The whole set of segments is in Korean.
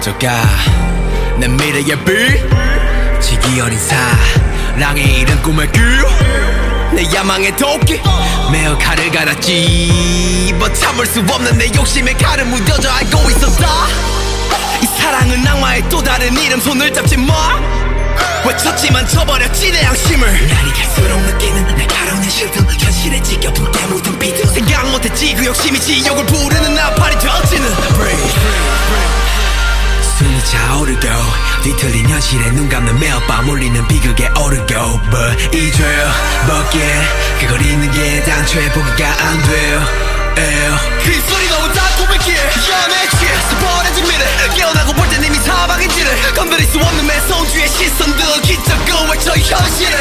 꺼져가 내 미래의 빛 지기 어린 사랑의 이른 꿈을 꿀내 야망의 도끼. 매어 칼을 갈았지 뭐 참을 수 없는 내 욕심에 칼을 묻어져 알고 있었다. 이 사랑은 악마의 또 다른 이름 손을 잡지 마. 외쳤지만 쳐버렸지 내 양심을. 날이 갈수록 느끼는 내 가로는 실드. 현실에 지겨운 깨묻은 비트 생각 못했지. 그 욕심이 지옥을 부르는 나팔이 터지는 현실에 눈 감는 매일 밤 울리는 비극에 오르고 But 잊어먹게 그걸 잊는 게 당초에 보기가 안 돼요. 그 입술이 너무 달콤했기에 연애 취해 스포해진 미래. 깨어나고 볼 땐 이미 사방인지를 건드릴 수 없는 매성주의 시선들 기적고 외쳐 이 현실을.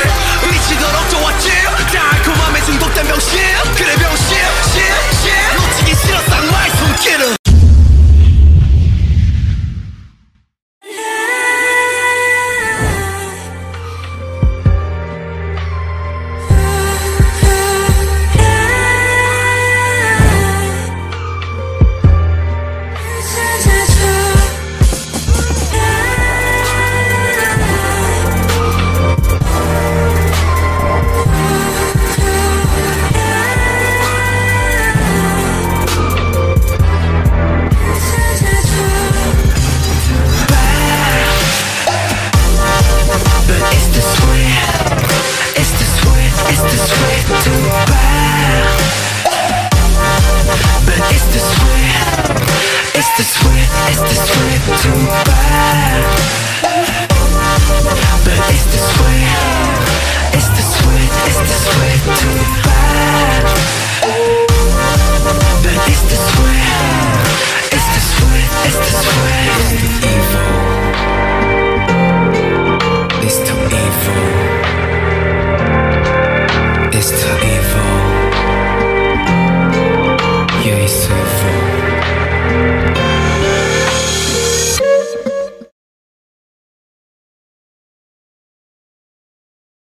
미치도록 좋았지 달콤함에